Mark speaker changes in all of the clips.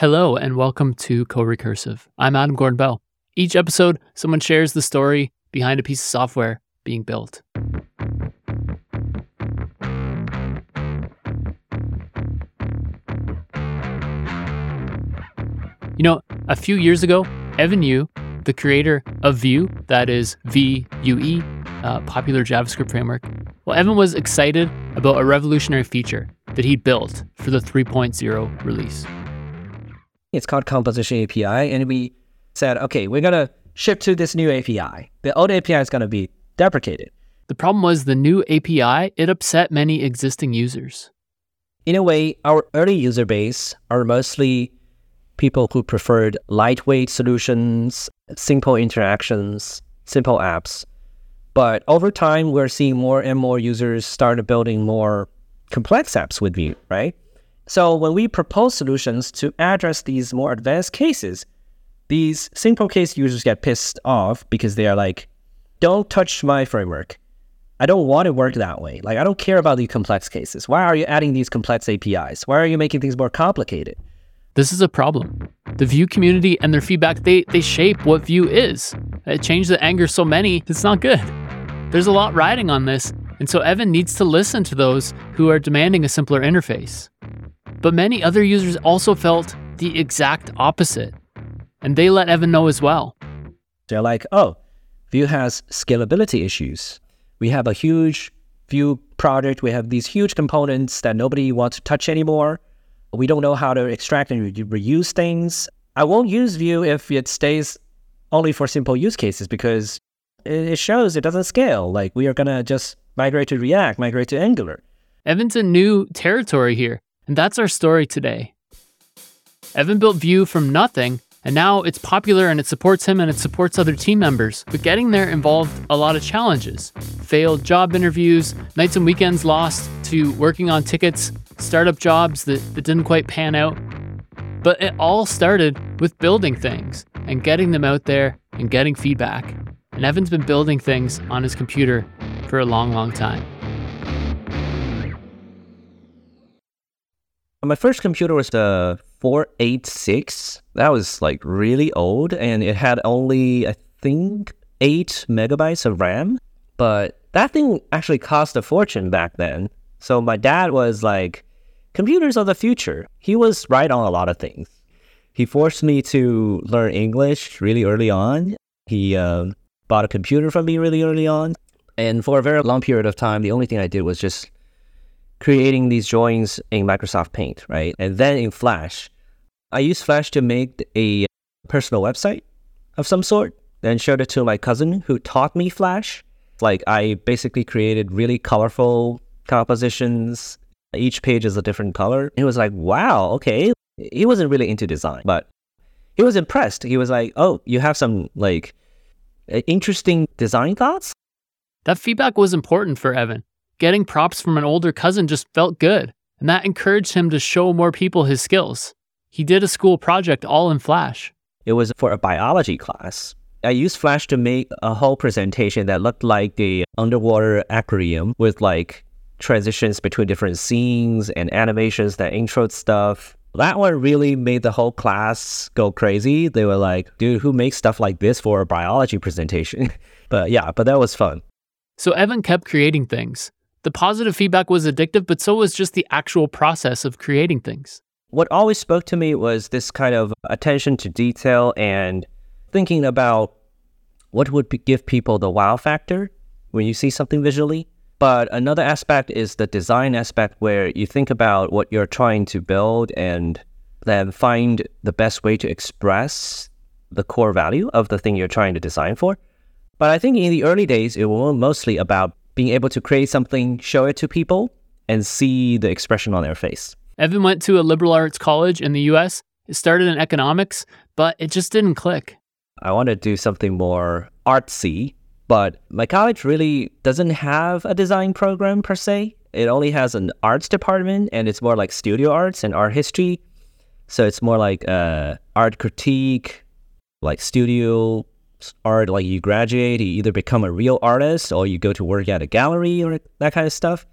Speaker 1: Hello, and welcome to CoRecursive. I'm Adam Gordon Bell. Each episode, someone shares the story behind a piece of software being built. You know, a few years ago, Evan You, the creator of Vue, that is V U E, uh, popular JavaScript framework, well, Evan was excited about a revolutionary feature that he built for the 3.0 release.
Speaker 2: It's called Composition API, and we said, okay, we're gonna ship to this new API. The old API is gonna be deprecated.
Speaker 1: The problem was the new API, it upset many existing users.
Speaker 2: In a way, our early user base are mostly people who preferred lightweight solutions, simple interactions, simple apps. But over time, we're seeing more and more users start building more complex apps with Vue, right? So when we propose solutions to address these more advanced cases, these simple case users get pissed off because they are like, don't touch my framework. I don't want to work that way. Like, I don't care about these complex cases. Why are you adding these complex APIs? Why are you making things more complicated?
Speaker 1: This is a problem. The Vue community and their feedback, they, they shape what Vue is. It changed the anger so many, it's not good. There's a lot riding on this, and so Evan needs to listen to those who are demanding a simpler interface. But many other users also felt the exact opposite, and they let Evan know as well.
Speaker 2: They're like, oh, Vue has scalability issues. We have a huge Vue project. We have these huge components that nobody wants to touch anymore. We don't know how to extract and re- reuse things. I won't use Vue if it stays only for simple use cases because it shows it doesn't scale. Like we are gonna just migrate to React, migrate to Angular.
Speaker 1: Evan's a new territory here, and that's our story today. Evan built Vue from nothing and now it's popular and it supports him and it supports other team members. But getting there involved a lot of challenges failed job interviews, nights and weekends lost to working on tickets, startup jobs that, that didn't quite pan out. But it all started with building things and getting them out there and getting feedback. And Evan's been building things on his computer for a long, long time.
Speaker 2: My first computer was the 486. That was like really old and it had only, I think, 8 megabytes of RAM. But that thing actually cost a fortune back then. So my dad was like, computers are the future. He was right on a lot of things. He forced me to learn English really early on. He uh, bought a computer from me really early on. And for a very long period of time, the only thing I did was just creating these drawings in Microsoft Paint, right? And then in Flash. I used Flash to make a personal website of some sort, then showed it to my cousin who taught me Flash. Like I basically created really colorful compositions. Each page is a different color. He was like, wow, okay. He wasn't really into design, but he was impressed. He was like, oh, you have some like interesting design thoughts?
Speaker 1: That feedback was important for Evan getting props from an older cousin just felt good, and that encouraged him to show more people his skills. He did a school project all in Flash.
Speaker 2: It was for a biology class. I used Flash to make a whole presentation that looked like the underwater aquarium with like transitions between different scenes and animations that intro stuff. That one really made the whole class go crazy. They were like, dude, who makes stuff like this for a biology presentation? but yeah, but that was fun.
Speaker 1: So Evan kept creating things. The positive feedback was addictive, but so was just the actual process of creating things.
Speaker 2: What always spoke to me was this kind of attention to detail and thinking about what would give people the wow factor when you see something visually. But another aspect is the design aspect where you think about what you're trying to build and then find the best way to express the core value of the thing you're trying to design for. But I think in the early days, it was mostly about being able to create something, show it to people, and see the expression on their face.
Speaker 1: Evan went to a liberal arts college in the US. It started in economics, but it just didn't click.
Speaker 2: I want to do something more artsy, but my college really doesn't have a design program per se. It only has an arts department, and it's more like studio arts and art history. So it's more like uh, art critique, like studio art like you graduate, you either become a real artist or you go to work at a gallery or that kind of stuff.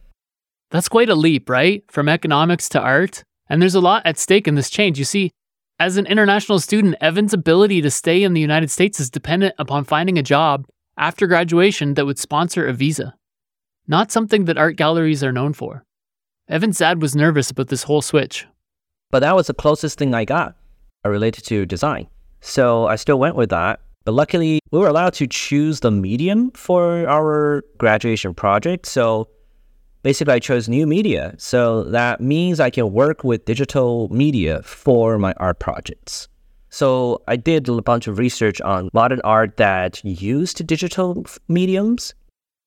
Speaker 1: That's quite a leap, right? From economics to art. And there's a lot at stake in this change. You see, As an international student, Evan's ability to stay in the United States is dependent upon finding a job after graduation that would sponsor a visa. Not something that art galleries are known for. Evan's dad was nervous about this whole switch.
Speaker 2: But that was the closest thing I got uh, related to design. So I still went with that. But luckily, we were allowed to choose the medium for our graduation project. So basically, I chose new media. So that means I can work with digital media for my art projects. So I did a bunch of research on modern art that used digital mediums.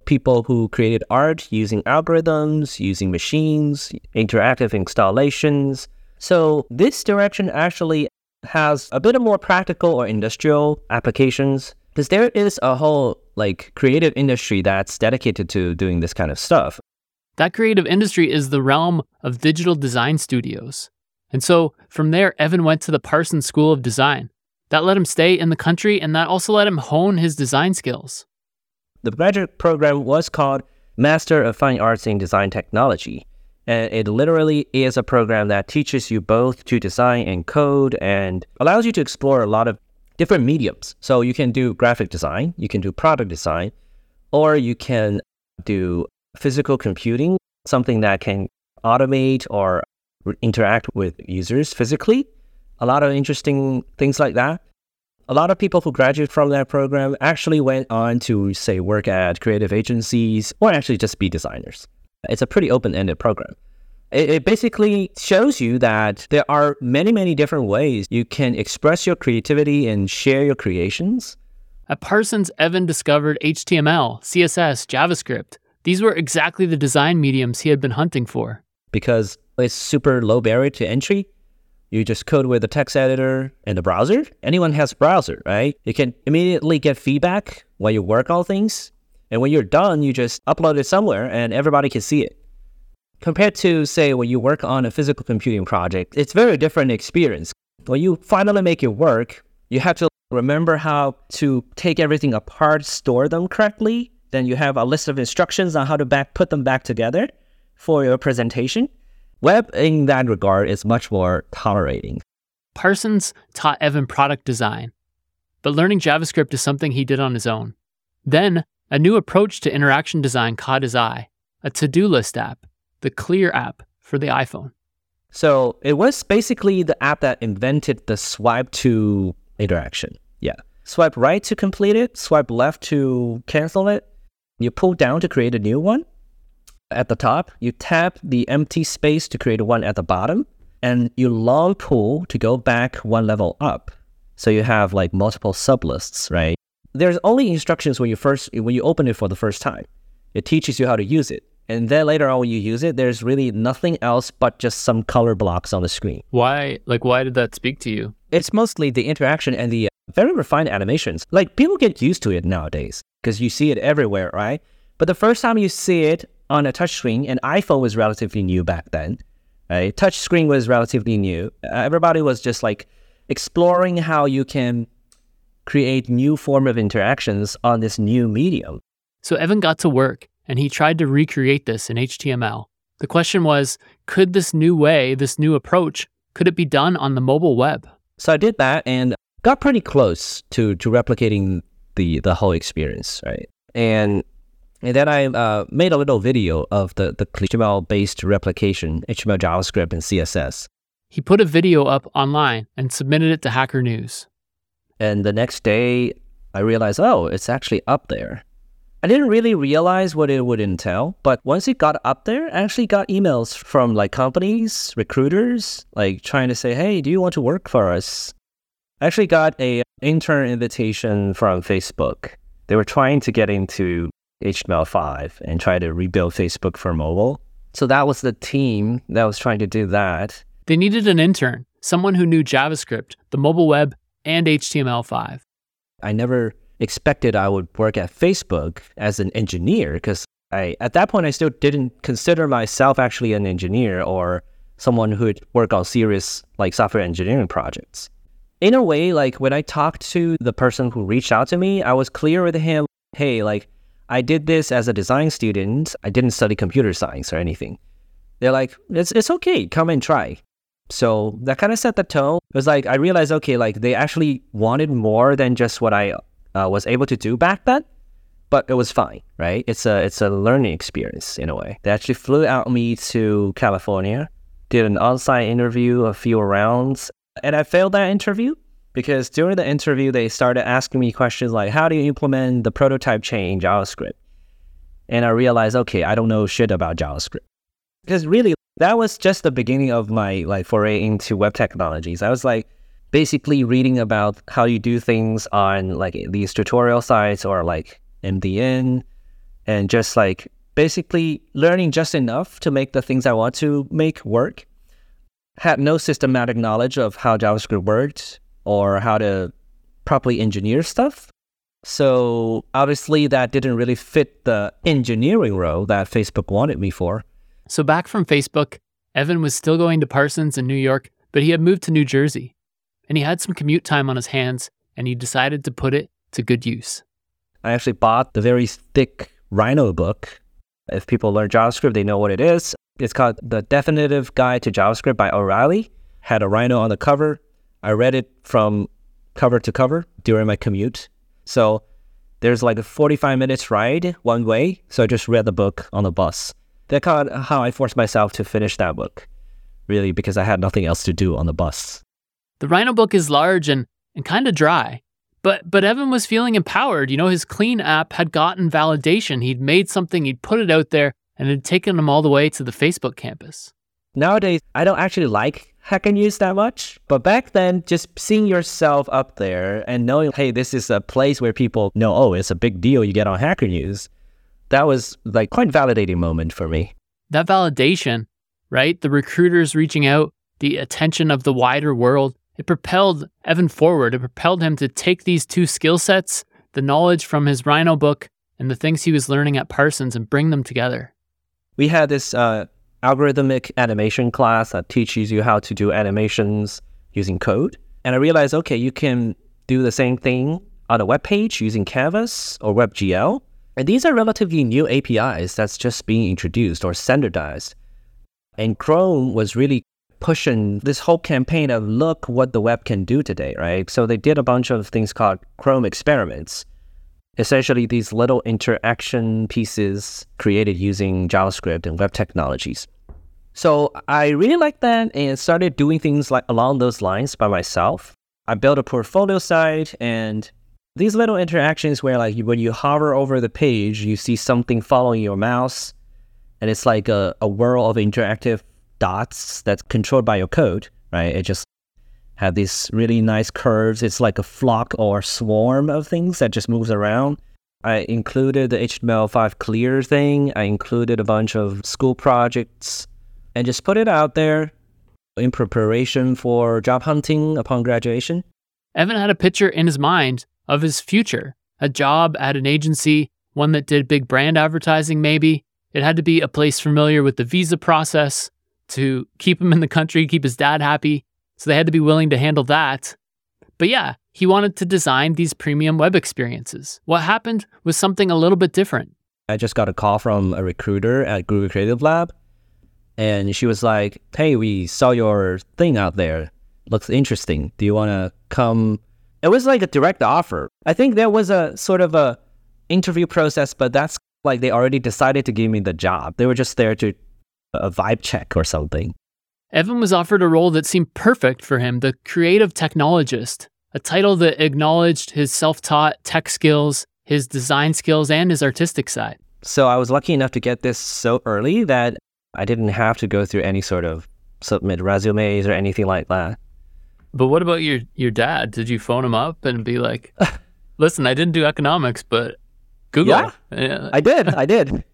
Speaker 2: People who created art using algorithms, using machines, interactive installations. So this direction actually has a bit of more practical or industrial applications because there is a whole like creative industry that's dedicated to doing this kind of stuff.
Speaker 1: That creative industry is the realm of digital design studios. And so from there, Evan went to the Parsons School of Design. That let him stay in the country and that also let him hone his design skills.
Speaker 2: The graduate program was called Master of Fine Arts in Design Technology. And it literally is a program that teaches you both to design and code and allows you to explore a lot of different mediums. So you can do graphic design, you can do product design, or you can do physical computing, something that can automate or interact with users physically. A lot of interesting things like that. A lot of people who graduate from that program actually went on to, say, work at creative agencies or actually just be designers. It's a pretty open ended program. It, it basically shows you that there are many, many different ways you can express your creativity and share your creations.
Speaker 1: At Parsons, Evan discovered HTML, CSS, JavaScript. These were exactly the design mediums he had been hunting for.
Speaker 2: Because it's super low barrier to entry. You just code with a text editor and a browser. Anyone has a browser, right? You can immediately get feedback while you work on things. And when you're done, you just upload it somewhere and everybody can see it. Compared to, say, when you work on a physical computing project, it's very different experience. When you finally make it work, you have to remember how to take everything apart, store them correctly. Then you have a list of instructions on how to back put them back together for your presentation. Web, in that regard, is much more tolerating.
Speaker 1: Parsons taught Evan product design, but learning JavaScript is something he did on his own. Then, a new approach to interaction design caught his eye a to do list app, the Clear app for the iPhone.
Speaker 2: So it was basically the app that invented the swipe to interaction. Yeah. Swipe right to complete it, swipe left to cancel it. You pull down to create a new one. At the top, you tap the empty space to create one at the bottom, and you long pull to go back one level up. So you have like multiple sublists, right? There's only instructions when you first when you open it for the first time. It teaches you how to use it. And then later on when you use it, there's really nothing else but just some color blocks on the screen.
Speaker 1: Why like why did that speak to you?
Speaker 2: It's mostly the interaction and the uh, very refined animations. Like people get used to it nowadays because you see it everywhere, right? But the first time you see it on a touchscreen, and iPhone was relatively new back then, right? Touchscreen was relatively new. Everybody was just like exploring how you can create new form of interactions on this new medium.
Speaker 1: So Evan got to work and he tried to recreate this in HTML. The question was, could this new way, this new approach, could it be done on the mobile web?
Speaker 2: So I did that and got pretty close to to replicating the the whole experience, right? And and then I uh, made a little video of the, the HTML based replication, HTML, JavaScript, and CSS.
Speaker 1: He put a video up online and submitted it to Hacker News.
Speaker 2: And the next day, I realized, oh, it's actually up there. I didn't really realize what it would entail, but once it got up there, I actually got emails from like companies, recruiters, like trying to say, hey, do you want to work for us? I actually got a intern invitation from Facebook. They were trying to get into HTML5 and try to rebuild Facebook for mobile. So that was the team that was trying to do that.
Speaker 1: They needed an intern, someone who knew JavaScript, the mobile web, and HTML5.
Speaker 2: I never expected I would work at Facebook as an engineer because I at that point I still didn't consider myself actually an engineer or someone who would work on serious like software engineering projects. In a way, like when I talked to the person who reached out to me, I was clear with him, hey, like I did this as a design student. I didn't study computer science or anything. They're like, it's, it's okay. Come and try. So that kind of set the tone. It was like I realized, okay, like they actually wanted more than just what I uh, was able to do back then, but it was fine, right? It's a it's a learning experience in a way. They actually flew out me to California, did an on-site interview, a few rounds, and I failed that interview because during the interview they started asking me questions like, "How do you implement the prototype chain in JavaScript?" And I realized, okay, I don't know shit about JavaScript because really that was just the beginning of my like foray into web technologies. I was like basically reading about how you do things on like these tutorial sites or like MDN and just like basically learning just enough to make the things I want to make work. Had no systematic knowledge of how JavaScript worked or how to properly engineer stuff. So obviously that didn't really fit the engineering role that Facebook wanted me for.
Speaker 1: So, back from Facebook, Evan was still going to Parsons in New York, but he had moved to New Jersey. And he had some commute time on his hands, and he decided to put it to good use.
Speaker 2: I actually bought the very thick Rhino book. If people learn JavaScript, they know what it is. It's called The Definitive Guide to JavaScript by O'Reilly. Had a rhino on the cover. I read it from cover to cover during my commute. So there's like a 45 minutes ride one way. So I just read the book on the bus that's how I forced myself to finish that book, really, because I had nothing else to do on the bus.
Speaker 1: The Rhino book is large and, and kind of dry, but but Evan was feeling empowered. You know, his Clear app had gotten validation. He'd made something, he'd put it out there, and it had taken him all the way to the Facebook campus.
Speaker 2: Nowadays, I don't actually like Hacker News that much, but back then, just seeing yourself up there and knowing, hey, this is a place where people know, oh, it's a big deal you get on Hacker News that was like quite validating moment for me.
Speaker 1: That validation, right? The recruiters reaching out, the attention of the wider world, it propelled Evan forward. It propelled him to take these two skill sets, the knowledge from his Rhino book and the things he was learning at Parsons, and bring them together.
Speaker 2: We had this uh, algorithmic animation class that teaches you how to do animations using code. And I realized, okay, you can do the same thing on a web page using Canvas or WebGL. And these are relatively new APIs that's just being introduced or standardized. And Chrome was really pushing this whole campaign of look what the web can do today, right? So they did a bunch of things called Chrome experiments. Essentially, these little interaction pieces created using JavaScript and web technologies. So I really liked that and started doing things like along those lines by myself. I built a portfolio site and these little interactions where like when you hover over the page, you see something following your mouse, and it's like a, a whirl of interactive dots that's controlled by your code, right? It just have these really nice curves. It's like a flock or swarm of things that just moves around. I included the HTML5 clear thing. I included a bunch of school projects and just put it out there in preparation for job hunting upon graduation.
Speaker 1: Evan had a picture in his mind of his future a job at an agency, one that did big brand advertising, maybe. It had to be a place familiar with the visa process to keep him in the country, keep his dad happy. So they had to be willing to handle that. But yeah, he wanted to design these premium web experiences. What happened was something a little bit different.
Speaker 2: I just got a call from a recruiter at Google Creative Lab. And she was like, Hey, we saw your thing out there. Looks interesting. Do you want to come it was like a direct offer. I think there was a sort of a interview process, but that's like they already decided to give me the job. They were just there to uh, a vibe check or something.
Speaker 1: Evan was offered a role that seemed perfect for him, the creative technologist, a title that acknowledged his self-taught tech skills, his design skills, and his artistic side.
Speaker 2: So I was lucky enough to get this so early that I didn't have to go through any sort of submit resumes or anything like that.
Speaker 1: But what about your your dad? Did you phone him up and be like, "Listen, I didn't do economics, but Google."
Speaker 2: Yeah, yeah. I did. I did.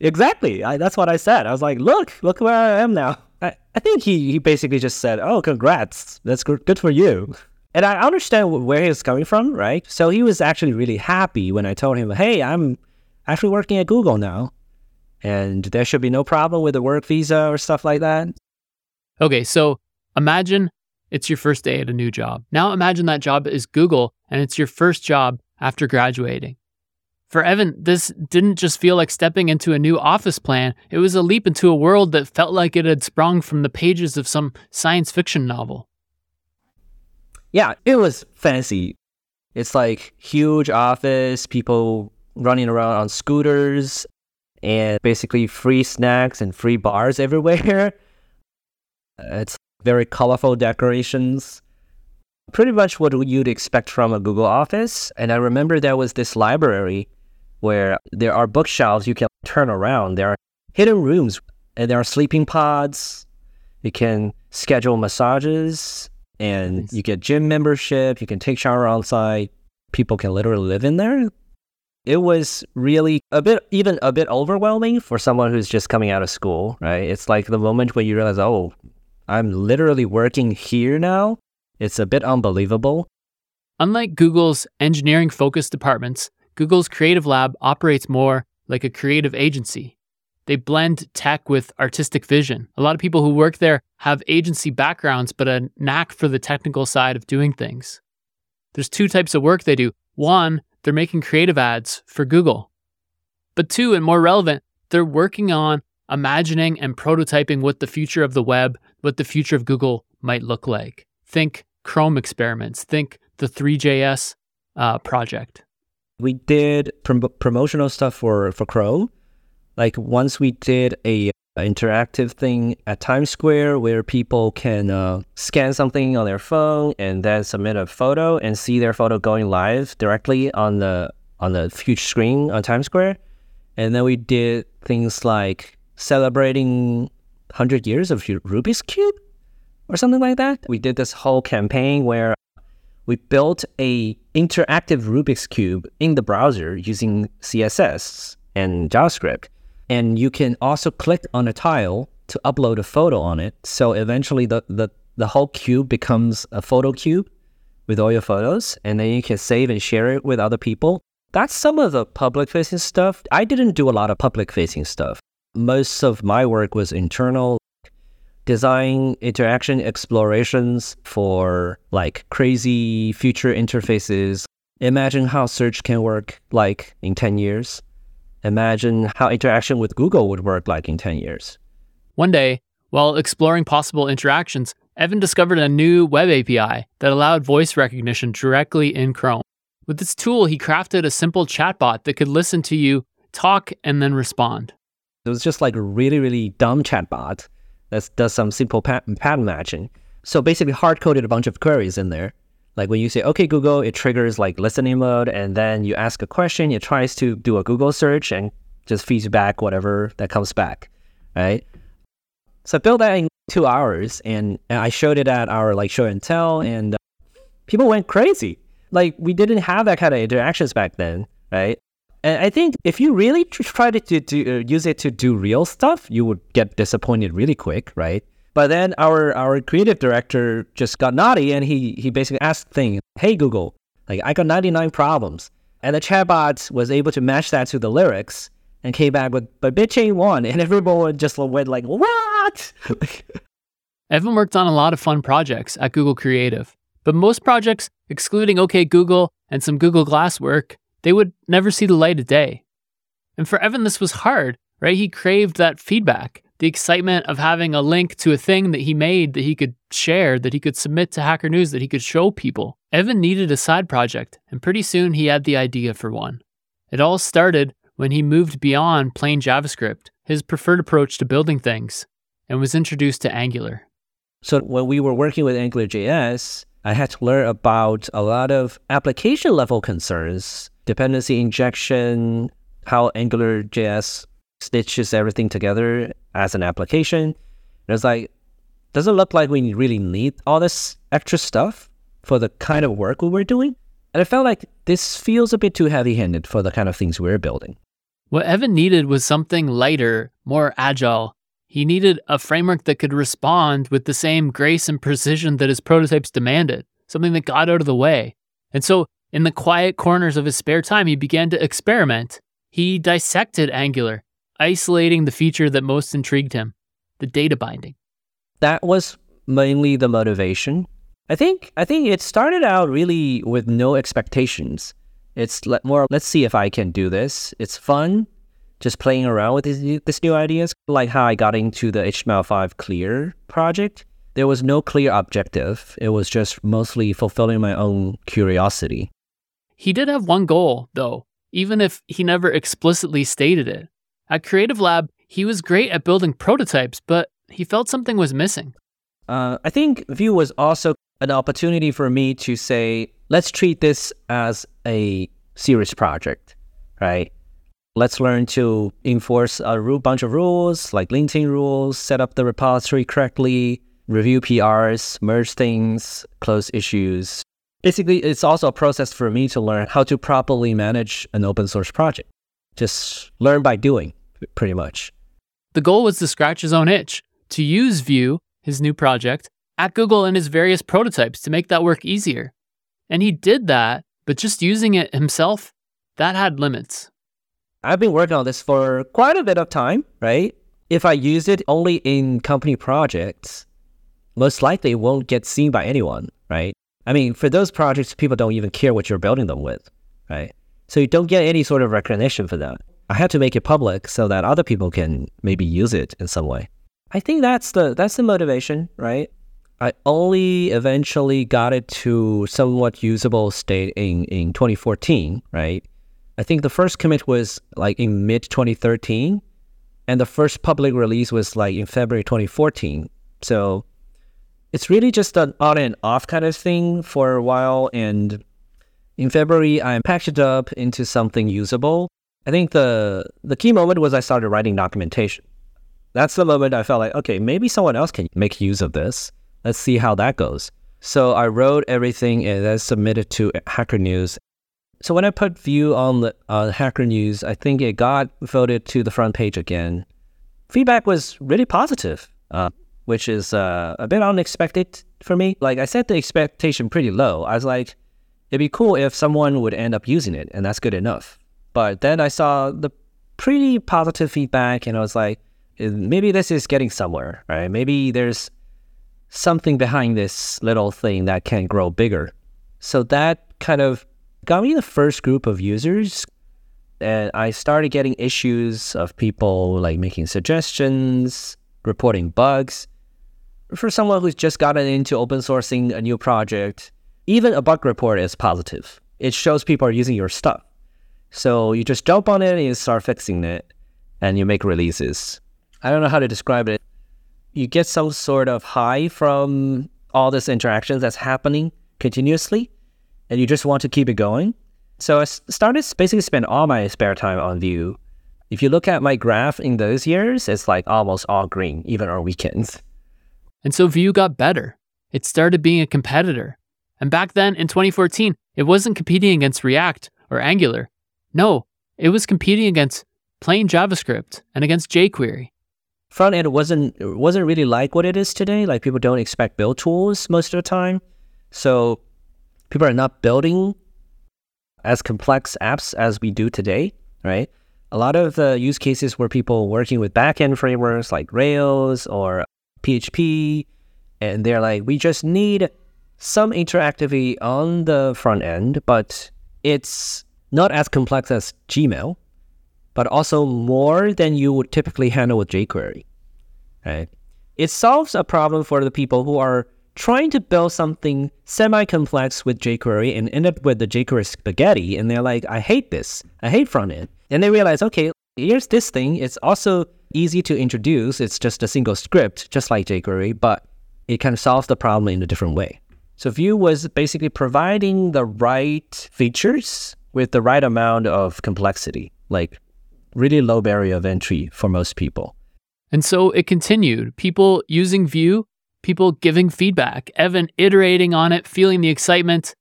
Speaker 2: Exactly. I, that's what I said. I was like, "Look, look where I am now." I, I think he, he basically just said, "Oh, congrats. That's good for you." And I understand where he's coming from, right? So he was actually really happy when I told him, "Hey, I'm actually working at Google now, and there should be no problem with the work visa or stuff like that."
Speaker 1: Okay, so imagine it's your first day at a new job. Now imagine that job is Google and it's your first job after graduating. For Evan, this didn't just feel like stepping into a new office plan, it was a leap into a world that felt like it had sprung from the pages of some science fiction novel.
Speaker 2: Yeah, it was fancy. It's like huge office, people running around on scooters, and basically free snacks and free bars everywhere. It's very colorful decorations. Pretty much what you'd expect from a Google office. And I remember there was this library where there are bookshelves you can turn around. There are hidden rooms and there are sleeping pods. You can schedule massages and nice. you get gym membership. You can take shower outside. People can literally live in there. It was really a bit, even a bit overwhelming for someone who's just coming out of school, right? It's like the moment when you realize, oh, I'm literally working here now. It's a bit unbelievable.
Speaker 1: Unlike Google's engineering focused departments, Google's Creative Lab operates more like a creative agency. They blend tech with artistic vision. A lot of people who work there have agency backgrounds, but a knack for the technical side of doing things. There's two types of work they do. One, they're making creative ads for Google. But two, and more relevant, they're working on imagining and prototyping what the future of the web, what the future of Google might look like. Think Chrome experiments, think the Three.js uh, project.
Speaker 2: We did prom- promotional stuff for, for Chrome. Like once we did a, a interactive thing at Times Square where people can uh, scan something on their phone and then submit a photo and see their photo going live directly on the on the huge screen on Times Square. And then we did things like celebrating 100 years of Rubik's Cube or something like that. We did this whole campaign where we built a interactive Rubik's Cube in the browser using CSS and JavaScript. And you can also click on a tile to upload a photo on it. So eventually the, the, the whole cube becomes a photo cube with all your photos. And then you can save and share it with other people. That's some of the public facing stuff. I didn't do a lot of public facing stuff most of my work was internal design interaction explorations for like crazy future interfaces. Imagine how search can work like in 10 years. Imagine how interaction with Google would work like in 10 years.
Speaker 1: One day, while exploring possible interactions, Evan discovered a new web API that allowed voice recognition directly in Chrome. With this tool, he crafted a simple chatbot that could listen to you, talk, and then respond.
Speaker 2: It was just like a really, really dumb chatbot that does some simple pattern, matching. So basically hard coded a bunch of queries in there. Like when you say, okay, Google, it triggers like listening mode. And then you ask a question, it tries to do a Google search and just feeds back whatever that comes back. Right. So I built that in two hours and I showed it at our like show and tell and uh, people went crazy. Like we didn't have that kind of interactions back then. Right. And I think if you really try to, to, uh, use it to do real stuff, you would get disappointed really quick, right? But then our our creative director just got naughty and he he basically asked thing, "Hey Google, like I got 99 problems." And the chatbot was able to match that to the lyrics and came back with but BitChain won and everyone just went like, "What?"
Speaker 1: Evan worked on a lot of fun projects at Google Creative, but most projects, excluding OK Google and some Google Glass work, they would never see the light of day. And for Evan, this was hard, right? He craved that feedback, the excitement of having a link to a thing that he made that he could share, that he could submit to Hacker News, that he could show people. Evan needed a side project, and pretty soon he had the idea for one. It all started when he moved beyond plain JavaScript, his preferred approach to building things, and was introduced to Angular.
Speaker 2: So when we were working with AngularJS, I had to learn about a lot of application level concerns dependency injection, how AngularJS stitches everything together as an application. And it's like, does it look like we really need all this extra stuff for the kind of work we were doing? And I felt like this feels a bit too heavy handed for the kind of things we we're building.
Speaker 1: What Evan needed was something lighter, more agile. He needed a framework that could respond with the same grace and precision that his prototypes demanded, something that got out of the way. And so in the quiet corners of his spare time, he began to experiment. He dissected Angular, isolating the feature that most intrigued him the data binding.
Speaker 2: That was mainly the motivation. I think I think it started out really with no expectations. It's le- more, let's see if I can do this. It's fun just playing around with these, this new ideas, like how I got into the HTML5 Clear project. There was no clear objective. It was just mostly fulfilling my own curiosity.
Speaker 1: He did have one goal, though, even if he never explicitly stated it. At Creative Lab, he was great at building prototypes, but he felt something was missing.
Speaker 2: Uh, I think Vue was also an opportunity for me to say, let's treat this as a serious project, right? Let's learn to enforce a bunch of rules like linting rules, set up the repository correctly, review PRs, merge things, close issues. Basically, it's also a process for me to learn how to properly manage an open source project. Just learn by doing, pretty much.
Speaker 1: The goal was to scratch his own itch, to use Vue, his new project, at Google and his various prototypes to make that work easier. And he did that, but just using it himself, that had limits.
Speaker 2: I've been working on this for quite a bit of time, right? If I use it only in company projects, most likely it won't get seen by anyone, right? I mean, for those projects, people don't even care what you're building them with, right? So you don't get any sort of recognition for that. I had to make it public so that other people can maybe use it in some way. I think that's the that's the motivation, right? I only eventually got it to somewhat usable state in, in 2014, right? I think the first commit was like in mid 2013, and the first public release was like in February 2014. So it's really just an on and off kind of thing for a while. And in February, I packaged it up into something usable. I think the the key moment was I started writing documentation. That's the moment I felt like, okay, maybe someone else can make use of this. Let's see how that goes. So I wrote everything and then submitted to Hacker News so when I put Vue on the uh, Hacker News, I think it got voted to the front page again. Feedback was really positive, uh, which is uh, a bit unexpected for me. Like I set the expectation pretty low. I was like, it'd be cool if someone would end up using it, and that's good enough. But then I saw the pretty positive feedback, and I was like, maybe this is getting somewhere, right? Maybe there's something behind this little thing that can grow bigger. So that kind of got me the first group of users. And I started getting issues of people like making suggestions, reporting bugs. For someone who's just gotten into open sourcing a new project, even a bug report is positive. It shows people are using your stuff. So you just jump on it and you start fixing it and you make releases. I don't know how to describe it. You get some sort of high from all this interactions that's happening continuously and you just want to keep it going. So I started basically spend all my spare time on Vue. If you look at my graph in those years, it's like almost all green, even on weekends.
Speaker 1: And so Vue got better. It started being a competitor. And back then in 2014, it wasn't competing against React or Angular. No, it was competing against plain JavaScript and against jQuery.
Speaker 2: Front end wasn't wasn't really like what it is today. Like people don't expect build tools most of the time. So people are not building as complex apps as we do today, right? A lot of the use cases where people working with backend frameworks like Rails or PHP, and they're like, we just need some interactivity on the front end, but it's not as complex as Gmail, but also more than you would typically handle with jQuery, right? It solves a problem for the people who are trying to build something semi-complex with jQuery and end up with the jQuery spaghetti. And they're like, I hate this. I hate front end. And they realize, okay, here's this thing. It's also easy to introduce. It's just a single script, just like jQuery, but it kind of solves the problem in a different way. So Vue was basically providing the right features with the right amount of complexity, like really low barrier of entry for most people.
Speaker 1: And so it continued. People using Vue people giving feedback, Evan iterating on it, feeling the excitement.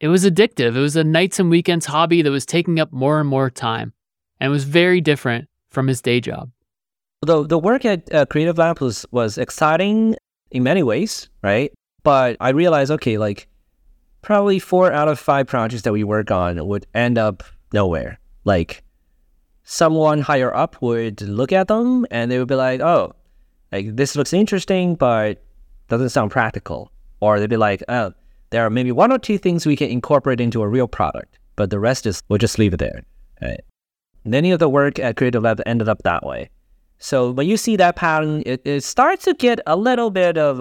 Speaker 1: It was addictive. It was a nights and weekends hobby that was taking up more and more time and was very different from his day job.
Speaker 2: The, the work at uh, Creative Lab was, was exciting in many ways, right? But I realized, okay, like probably four out of five projects that we work on would end up nowhere. Like someone higher up would look at them and they would be like, oh, like this looks interesting, but doesn't sound practical. Or they'd be like, oh, there are maybe one or two things we can incorporate into a real product. but the rest is we'll just leave it there. Right? Many of the work at Creative Lab ended up that way. So when you see that pattern, it, it starts to get a little bit of,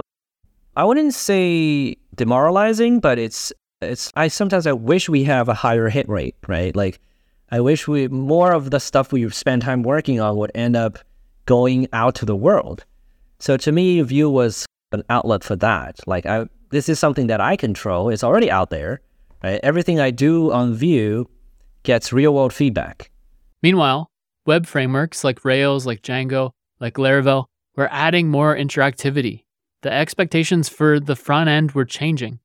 Speaker 2: I wouldn't say demoralizing, but it's it's. I sometimes I wish we have a higher hit rate, right? Like, I wish we more of the stuff we spend time working on would end up going out to the world. So to me, Vue was an outlet for that. Like, I this is something that I control. It's already out there. Right? Everything I do on Vue gets real world feedback.
Speaker 1: Meanwhile, web frameworks like Rails, like Django, like Laravel were adding more interactivity. The expectations for the front end were changing.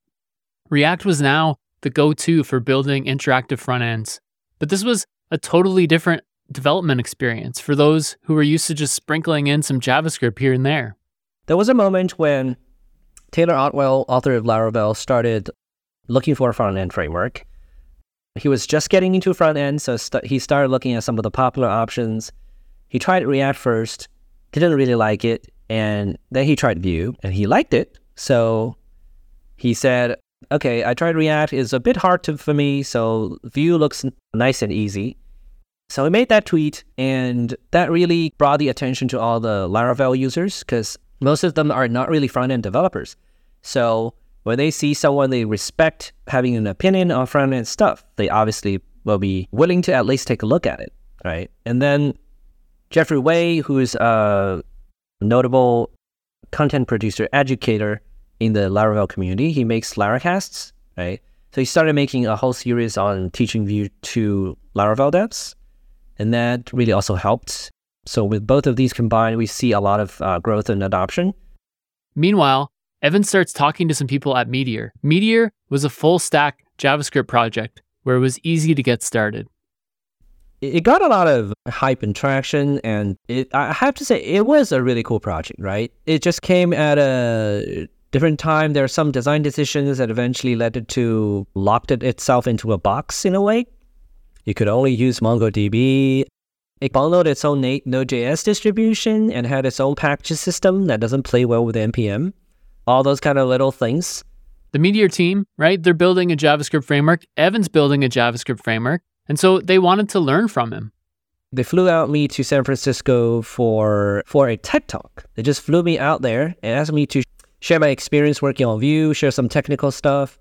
Speaker 1: React was now the go to for building interactive front ends. But this was a totally different development experience for those who were used to just sprinkling in some JavaScript here and there.
Speaker 2: There was a moment when Taylor Otwell, author of Laravel, started looking for a front end framework. He was just getting into front end, so st- he started looking at some of the popular options. He tried React first, didn't really like it, and then he tried Vue, and he liked it. So he said, "Okay, I tried React. It's a bit hard to, for me, so Vue looks nice and easy." So he made that tweet, and that really brought the attention to all the Laravel users because most of them are not really front end developers. So when they see someone they respect having an opinion on front end stuff, they obviously will be willing to at least take a look at it, right? And then Jeffrey Way, who is a notable content producer, educator in the Laravel community, he makes Laracasts, right? So he started making a whole series on teaching Vue to Laravel devs, and that really also helped. So with both of these combined, we see a lot of uh, growth and adoption.
Speaker 1: Meanwhile, Evan starts talking to some people at Meteor. Meteor was a full stack JavaScript project where it was easy to get started.
Speaker 2: It got a lot of hype and traction, and it, I have to say, it was a really cool project, right? It just came at a different time. There are some design decisions that eventually led it to locked it itself into a box in a way. You could only use MongoDB. It bundled its own Node.js distribution and had its own package system that doesn't play well with NPM all those kind of little things.
Speaker 1: The Meteor team, right? They're building a JavaScript framework. Evan's building a JavaScript framework. And so they wanted to learn from him.
Speaker 2: They flew out me to San Francisco for for a tech talk. They just flew me out there and asked me to share my experience working on Vue, share some technical stuff.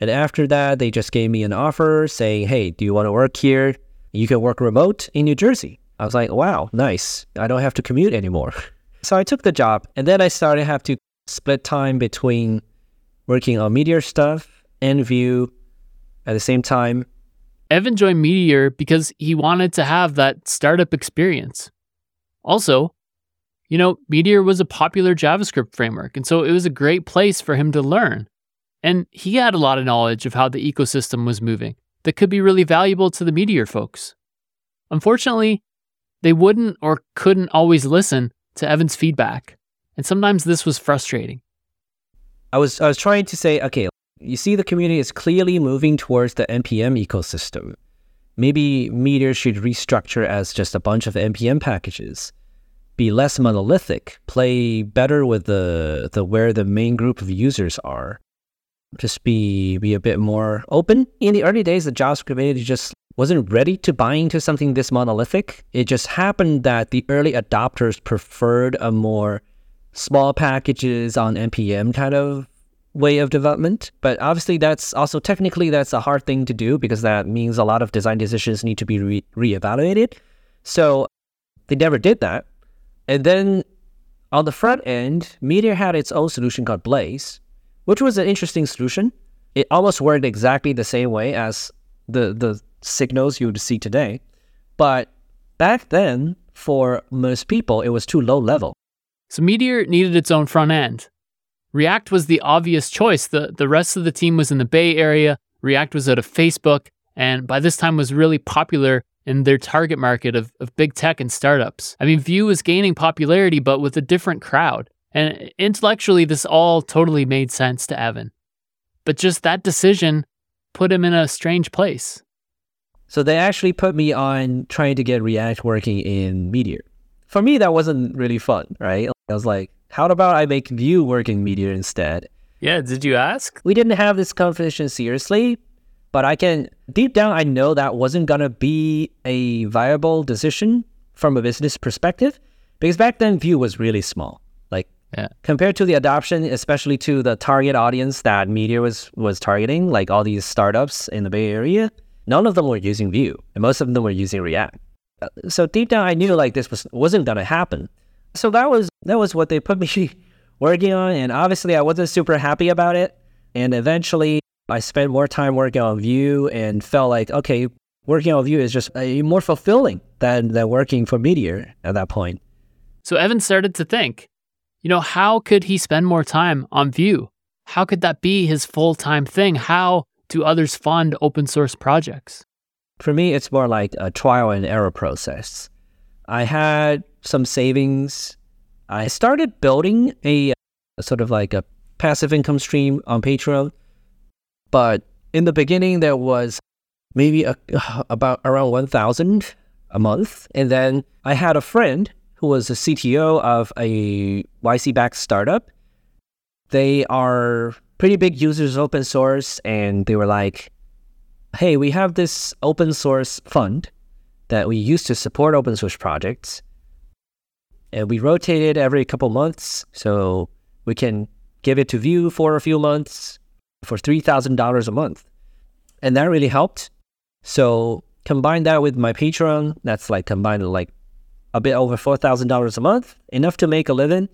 Speaker 2: And after that, they just gave me an offer saying, "Hey, do you want to work here? You can work remote in New Jersey." I was like, "Wow, nice. I don't have to commute anymore." So I took the job, and then I started have to split time between working on Meteor stuff and Vue at the same time.
Speaker 1: Evan joined Meteor because he wanted to have that startup experience. Also, you know, Meteor was a popular JavaScript framework, and so it was a great place for him to learn. And he had a lot of knowledge of how the ecosystem was moving that could be really valuable to the Meteor folks. Unfortunately, they wouldn't or couldn't always listen to Evan's feedback. And sometimes this was frustrating.
Speaker 2: I was I was trying to say, okay, you see the community is clearly moving towards the npm ecosystem. Maybe Meteor should restructure as just a bunch of npm packages, be less monolithic, play better with the the where the main group of users are. Just be be a bit more open. In the early days, the JavaScript community just wasn't ready to buy into something this monolithic. It just happened that the early adopters preferred a more small packages on npm kind of way of development. But obviously, that's also technically that's a hard thing to do because that means a lot of design decisions need to be re- reevaluated. So they never did that. And then on the front end, Meteor had its own solution called Blaze, which was an interesting solution. It almost worked exactly the same way as the the signals you would see today. But back then, for most people, it was too low level.
Speaker 1: So Meteor needed its own front end. React was the obvious choice. The, the rest of the team was in the Bay Area. React was out of Facebook, and by this time was really popular in their target market of, of big tech and startups. I mean, Vue was gaining popularity, but with a different crowd. And intellectually, this all totally made sense to Evan. But just that decision put him in a strange place.
Speaker 2: So they actually put me on trying to get React working in Meteor. For me, that wasn't really fun, right? I was like, how about I make Vue work in Meteor instead?
Speaker 1: Yeah, did you ask?
Speaker 2: We didn't have this conversation seriously, But I can deep down I know that wasn't gonna be a viable decision from a business perspective because back then Vue was really small. Like
Speaker 1: Yeah.
Speaker 2: compared to the adoption, especially to the target audience that Meteor was was targeting, like all these startups in the Bay Area, none of them were using Vue, and most of them were using React. So deep down, I knew like this was wasn't gonna happen. So that was that was what they put me working on, and obviously I wasn't super happy about it. And eventually, I spent more time working on Vue and felt like okay, working on Vue is just uh, more fulfilling than than working for Meteor at that point.
Speaker 1: So Evan started to think, you know, how could he spend more time on Vue? How could that be his full time thing? How do others fund open source projects?
Speaker 2: For me, it's more like a trial and error process. I had some savings. I started building a, a sort of like a passive income stream on Patreon. But in the beginning, there was maybe a, about around 1,000 a month. And then I had a friend who was a CTO of a YC backed startup. They are pretty big users of open source, and they were like, hey, we have this open source fund that we use to support open source projects. And we rotate it every couple months. So we can give it to Vue for a few months for $3,000 a month. And that really helped. So combine that with my Patreon, that's like combined like a bit over $4,000 a month, enough to make a living.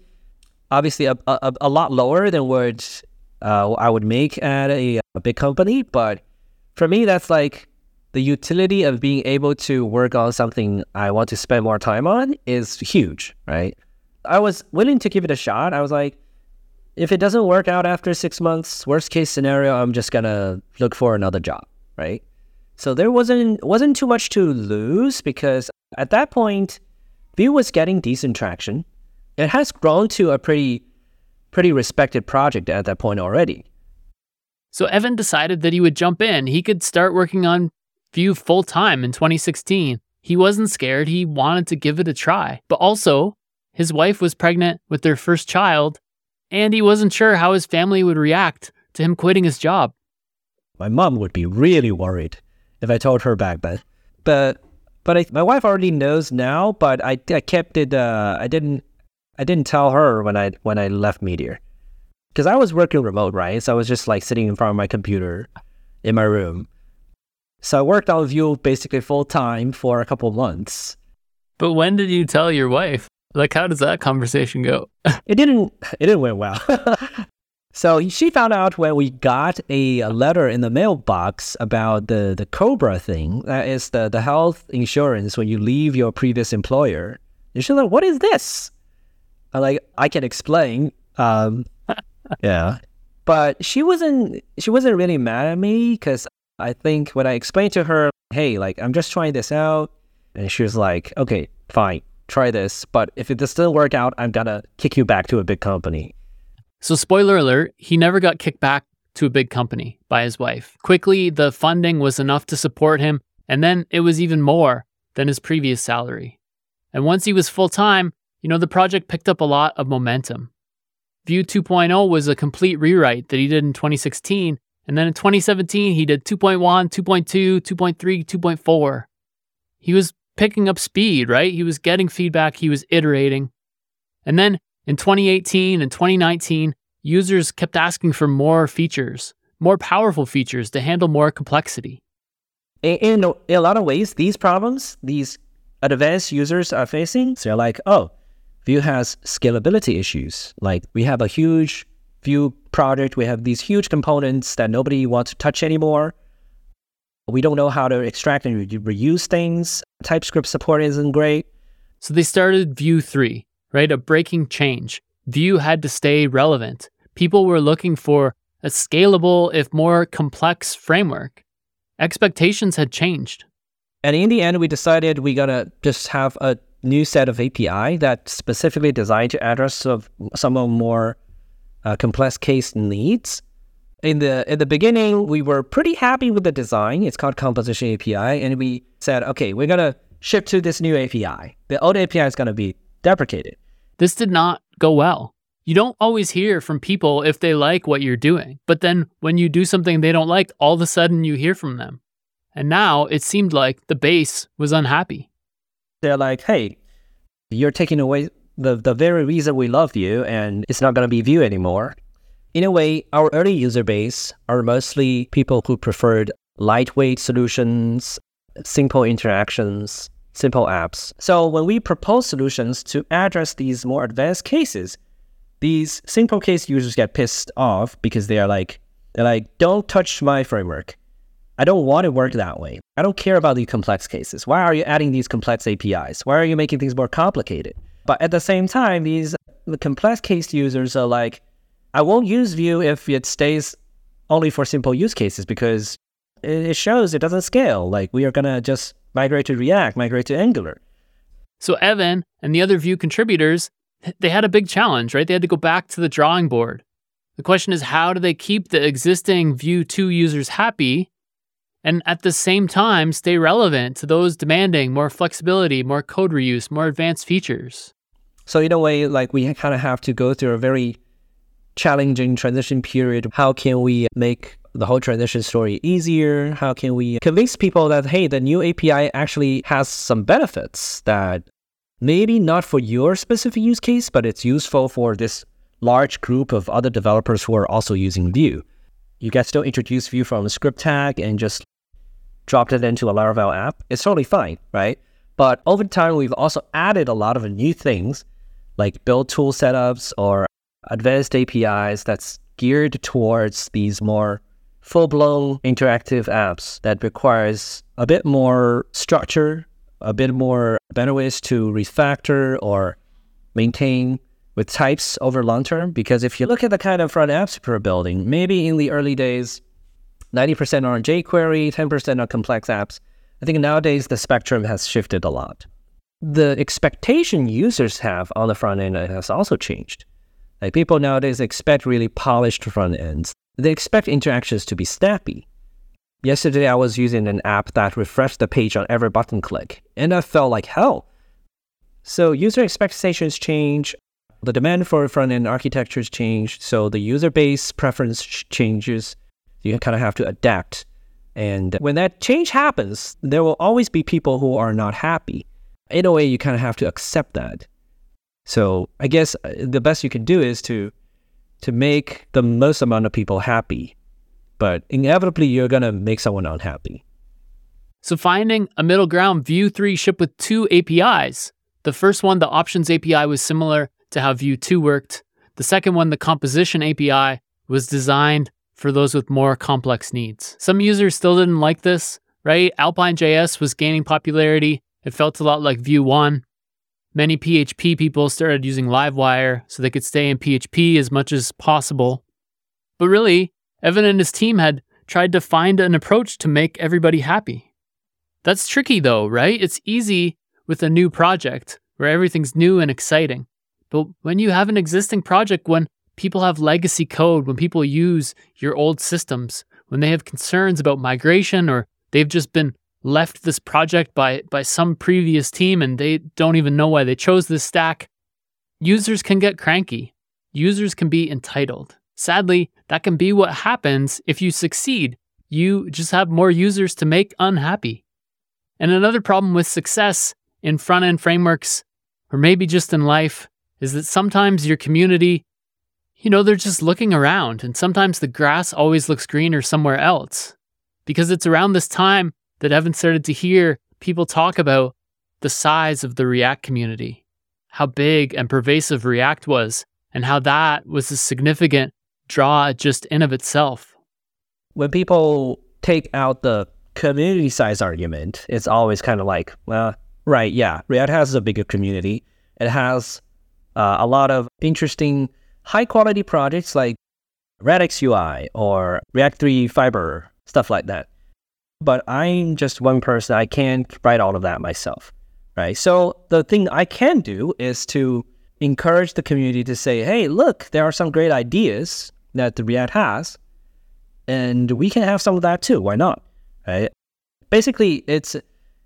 Speaker 2: Obviously, a, a, a lot lower than what uh, I would make at a, a big company, but for me, that's like the utility of being able to work on something I want to spend more time on is huge, right? I was willing to give it a shot. I was like, if it doesn't work out after six months, worst case scenario, I'm just gonna look for another job, right? So there wasn't wasn't too much to lose because at that point, Vue was getting decent traction. It has grown to a pretty pretty respected project at that point already.
Speaker 1: So Evan decided that he would jump in. He could start working on Vue full time in 2016. He wasn't scared. He wanted to give it a try. But also, his wife was pregnant with their first child, and he wasn't sure how his family would react to him quitting his job.
Speaker 2: My mom would be really worried if I told her back then. But but I, my wife already knows now. But I, I kept it. Uh, I didn't I didn't tell her when I when I left Meteor because I was working remote, right? So I was just like sitting in front of my computer in my room. So I worked on Vue basically full time for a couple months.
Speaker 1: But when did you tell your wife? Like, how does that conversation go?
Speaker 2: It didn't it didn't went well. so she found out when we got a, a letter in the mailbox about the the COBRA thing. That is the the health insurance when you leave your previous employer. And she's like, "What is this?" I'm like, "I can explain." Um, yeah, but she wasn't she wasn't really mad at me because I think when I explained to her, "Hey, like I'm just trying this out," and she was like, "Okay, fine." Try this, but if it doesn't work out, I'm gonna kick you back to a big company.
Speaker 1: So, spoiler alert, he never got kicked back to a big company by his wife. Quickly, the funding was enough to support him, and then it was even more than his previous salary. And once he was full time, you know, the project picked up a lot of momentum. Vue 2.0 was a complete rewrite that he did in 2016, and then in 2017, he did 2.1, 2.2, 2.3, 2.4. He was picking up speed, right? He was getting feedback, he was iterating. And then in 2018 and 2019, users kept asking for more features, more powerful features to handle more complexity.
Speaker 2: In, a lot of ways, these problems, these advanced users are facing, so they're like, oh, Vue has scalability issues. Like we have a huge Vue project, we have these huge components that nobody wants to touch anymore. We don't know how to extract and re- reuse things. TypeScript support isn't great.
Speaker 1: So they started Vue 3, right? A breaking change. Vue had to stay relevant. People were looking for a scalable, if more complex framework. Expectations had changed.
Speaker 2: And in the end, we decided we're gonna just have a new set of API that's specifically designed to address of some of more uh, complex case needs. In the in the beginning, we were pretty happy with the design. It's called Composition API, and we said, okay, we're gonna ship to this new API. The old API is gonna be deprecated.
Speaker 1: This did not go well. You don't always hear from people if they like what you're doing, but then when you do something they don't like, all of a sudden you hear from them. And now it seemed like the base was unhappy.
Speaker 2: They're like, hey, you're taking away the, the very reason we love you, and it's not going to be Vue anymore. In a way, our early user base are mostly people who preferred lightweight solutions, simple interactions, simple apps. So when we propose solutions to address these more advanced cases, these simple case users get pissed off because they are like, they're like, don't touch my framework. I don't want to work that way. I don't care about these complex cases. Why are you adding these complex APIs? Why are you making things more complicated? But at the same time, these the complex case users are like, I won't use Vue if it stays only for simple use cases because it shows it doesn't scale. Like we are gonna just migrate to React, migrate to Angular.
Speaker 1: So Evan and the other Vue contributors, they had a big challenge, right? They had to go back to the drawing board. The question is how do they keep the existing Vue 2 users happy and at the same time stay relevant to those demanding more flexibility, more code reuse, more advanced features?
Speaker 2: So in a way, like we kind of have to go through a very challenging transition period. How can we make the whole transition story easier? How can we convince people that, hey, the new API actually has some benefits that maybe not for your specific use case, but it's useful for this large group of other developers who are also using Vue. You can still introduce Vue from a script tag and just dropped it into a Laravel app. It's totally fine, right? But over time, we've also added a lot of new things like build tool setups or advanced APIs that's geared towards these more full-blown interactive apps that requires a bit more structure, a bit more better ways to refactor or maintain with types over long term. Because if you look at the kind of front apps we're building, maybe in the early days, 90% are on jQuery, 10% are complex apps. I think nowadays the spectrum has shifted a lot. The expectation users have on the front end has also changed. Like people nowadays expect really polished front ends they expect interactions to be snappy. Yesterday, I was using an app that refreshed the page on every button click, and I felt like hell. So, user expectations change, the demand for front end architectures change, so the user base preference changes. You kind of have to adapt. And when that change happens, there will always be people who are not happy. In a way, you kind of have to accept that. So, I guess uh, the best you can do is to to make the most amount of people happy. But inevitably, you're to make someone unhappy.
Speaker 1: So, finding a middle ground, Vue 3 shipped with two APIs. The first one, the Options API, was similar to how Vue 2 worked. The second one, the Composition API, was designed for those with more complex needs. Some users still didn't like this, right? Alpine.js was gaining popularity. It felt a lot like Vue 1. Many PHP people started using Livewire so they could stay in PHP as much as possible. But really, Evan and his team had tried to find an approach to make everybody happy. That's tricky though, right? It's easy with a new project where everything's new and exciting. But when you have an existing project, when people have legacy code, when people use your old systems, when they have concerns about migration or they've just been left this project by by some previous team and they don't even know why they chose this stack. Users can get cranky. Users can be entitled. Sadly, that can be what happens if you succeed. You just have more users to make unhappy. And another problem with success in front end frameworks, or maybe just in life, is that sometimes your community, you know, they're just looking around, and sometimes the grass always looks greener somewhere else. Because it's around this time that Evan started to hear people talk about the size of the React community, how big and pervasive React was, and how that was a significant draw just in of itself.
Speaker 2: When people take out the community size argument, it's always kind of like, well, right, yeah, React has a bigger community. It has uh, a lot of interesting, high quality projects like Radix UI or React 3 Fiber, stuff like that but I'm just one person. I can't write all of that myself, right? So the thing I can do is to encourage the community to say, hey, look, there are some great ideas that React has, and we can have some of that too. Why not? Right? Basically, it's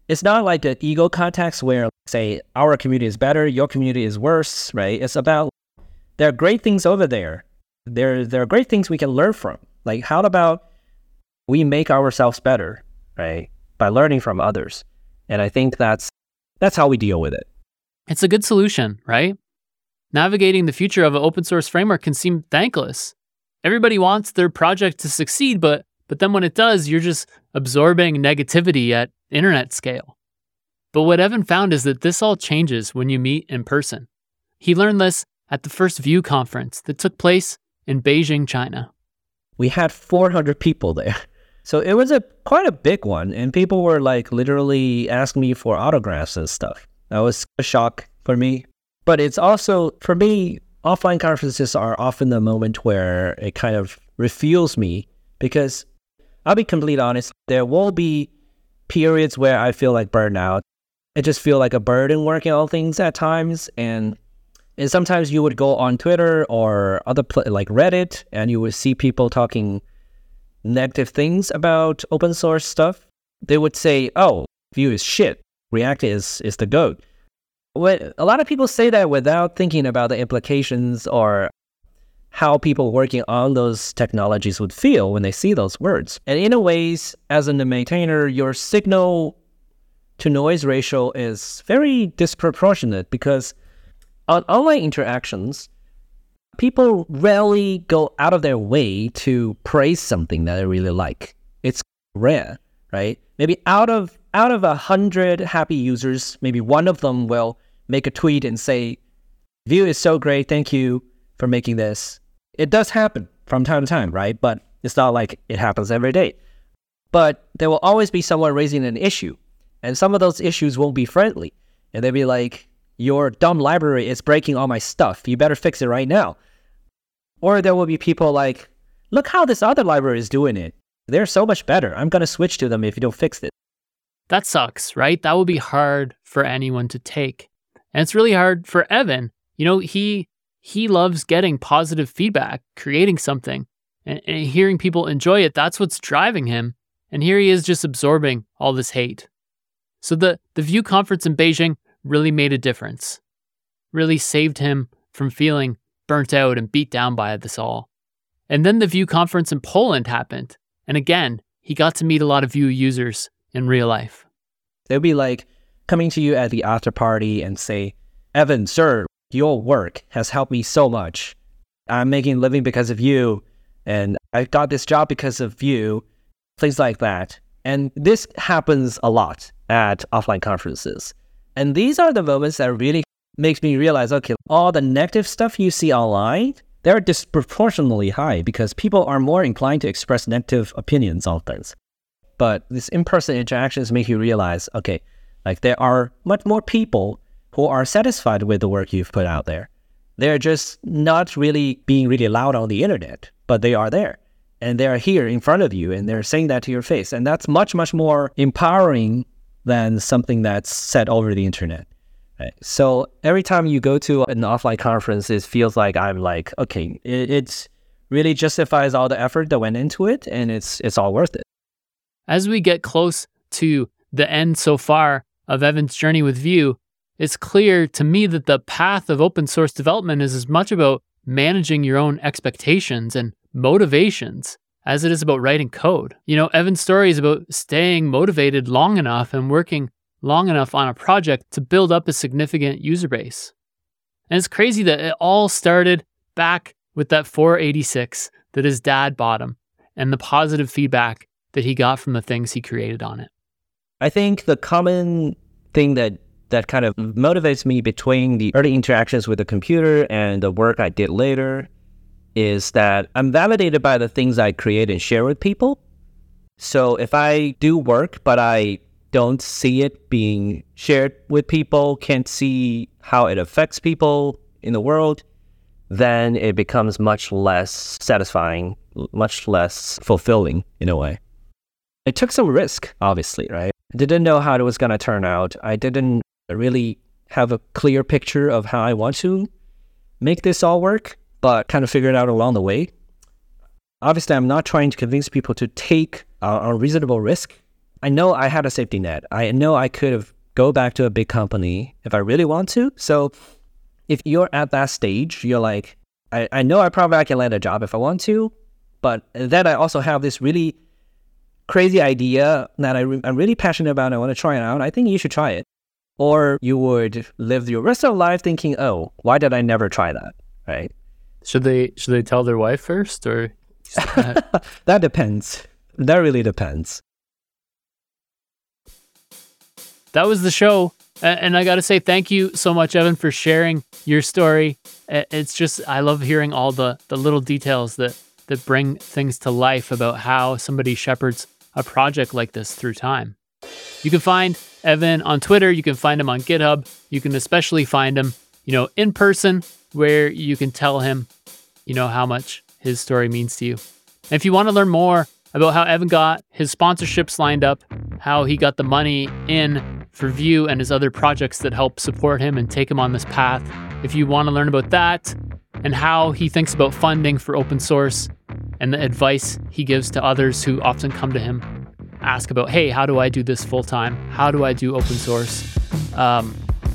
Speaker 2: it's not like an ego context where say our community is better, your community is worse, right? It's about there are great things over there. There, there are great things we can learn from. Like, how about we make ourselves better, right, by learning from others? And I think that's that's how we deal with it.
Speaker 1: It's a good solution, right? Navigating the future of an open source framework can seem thankless. Everybody wants their project to succeed, but but then when it does, you're just absorbing negativity at internet scale. But what Evan found is that this all changes when you meet in person. He learned this at the first Vue conference that took place in Beijing, China.
Speaker 2: We had 400 people there. So it was a quite a big one and people were like literally asking me for autographs and stuff. That was a shock for me. But it's also for me offline conferences are often the moment where it kind of refuels me because I'll be completely honest, there will be periods where I feel like burnout. I just feel like a burden working all things at times. And, and sometimes you would go on Twitter or other pl- like Reddit and you would see people talking negative things about open source stuff. They would say, oh, Vue is shit. React is, is the GOAT. A lot of people say that without thinking about the implications or how people working on those technologies would feel when they see those words. And in a ways, as a maintainer, your signal to noise ratio is very disproportionate because on online interactions, people rarely go out of their way to praise something that they really like. It's rare, right? Maybe out of out of a hundred happy users, maybe one of them will make a tweet and say, "Vue is so great, thank you for making this." It does happen from time to time, right? But it's not like it happens every day. But there will always be someone raising an issue, and some of those issues won't be friendly, and they'll be like, "Your dumb library is breaking all my stuff. You better fix it right now." Or there will be people like, "Look how this other library is doing it. They're so much better. I'm gonna switch to them if you don't fix it."
Speaker 1: That sucks, right? That would be hard for anyone to take. And it's really hard for Evan. You know, he he loves getting positive feedback, creating something, and, and, hearing people enjoy it. That's what's driving him. And here he is just absorbing all this hate. So the, the Vue conference in Beijing really made a difference, really saved him from feeling burnt out and beat down by this all. And then the Vue conference in Poland happened. And again, he got to meet a lot of Vue users in real life.
Speaker 2: They'll be like coming to you at the after party and say, Evan, sir, your work has helped me so much. I'm making a living because of you, and I got this job because of you, things like that. And this happens a lot at offline conferences. And these are the moments that really makes me realize, okay, all the negative stuff you see online, they're disproportionately high because people are more inclined to express negative opinions on things. But these in-person interactions make you realize, okay, like there are much more people who are satisfied with the work you've put out there. They're just not really being really loud on the internet, but they are there. And they're here in front of you and they're saying that to your face. And that's much, much more empowering than something that's said over the internet. Right? So every time you go to an offline conference, it feels like I'm like, okay, it, it really justifies all the effort that went into it and it's it's all worth it.
Speaker 1: As we get close to the end so far of Evan's journey with Vue, it's clear to me that the path of open source development is as much about managing your own expectations and motivations as it is about writing code. You know, Evan's story is about staying motivated long enough and working long enough on a project to build up a significant user base. And it's crazy that it all started back with that 486 that his dad bought him and the positive feedback that he got from the things he created on it.
Speaker 2: I think the common thing that that kind of motivates me between the early interactions with the computer and the work I did later is that I'm validated by the things I create and share with people. So if I do work, but I don't see it being shared with people, can't see how it affects people in the world, then it becomes much less satisfying, much less fulfilling in a way. It took some risk, obviously, right? I didn't know how it was going to turn out. I didn't really have a clear picture of how I want to make this all work, but kind of figure it out along the way. Obviously, I'm not trying to convince people to take a reasonable risk. I know I had a safety net. I know I could have go back to a big company if I really want to. So if you're at that stage, you're like, I, I know I probably I can land a job if I want to, but then I also have this really crazy idea that I re- I'm really passionate about. And I want to try it out. I think you should try it. Or you would live your rest of life thinking, oh, why did I never try that? Right.
Speaker 1: Should they should they tell their wife first or
Speaker 2: that depends. That really depends.
Speaker 1: That was the show. And I got to say thank you so much Evan for sharing your story. It's just I love hearing all the the little details that that bring things to life about how somebody shepherds a project like this through time. You can find Evan on Twitter, you can find him on GitHub, you can especially find him, you know, in person where you can tell him, you know, how much his story means to you. And if you want to learn more about how Evan got his sponsorships lined up, how he got the money in for Vue and his other projects that help support him and take him on this path, if you want to learn about that and how he thinks about funding for open source and the advice he gives to others who often come to him, ask about, hey, how do I do this full time? How do I do open source? Um,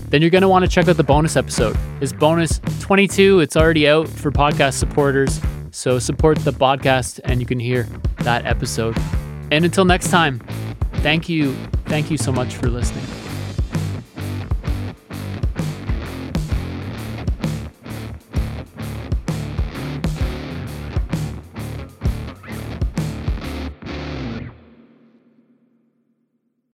Speaker 1: then you're going to want to check out the bonus episode. It's bonus 22. It's already out for podcast supporters. So support the podcast and you can hear that episode. And until next time, thank you. Thank you so much for listening.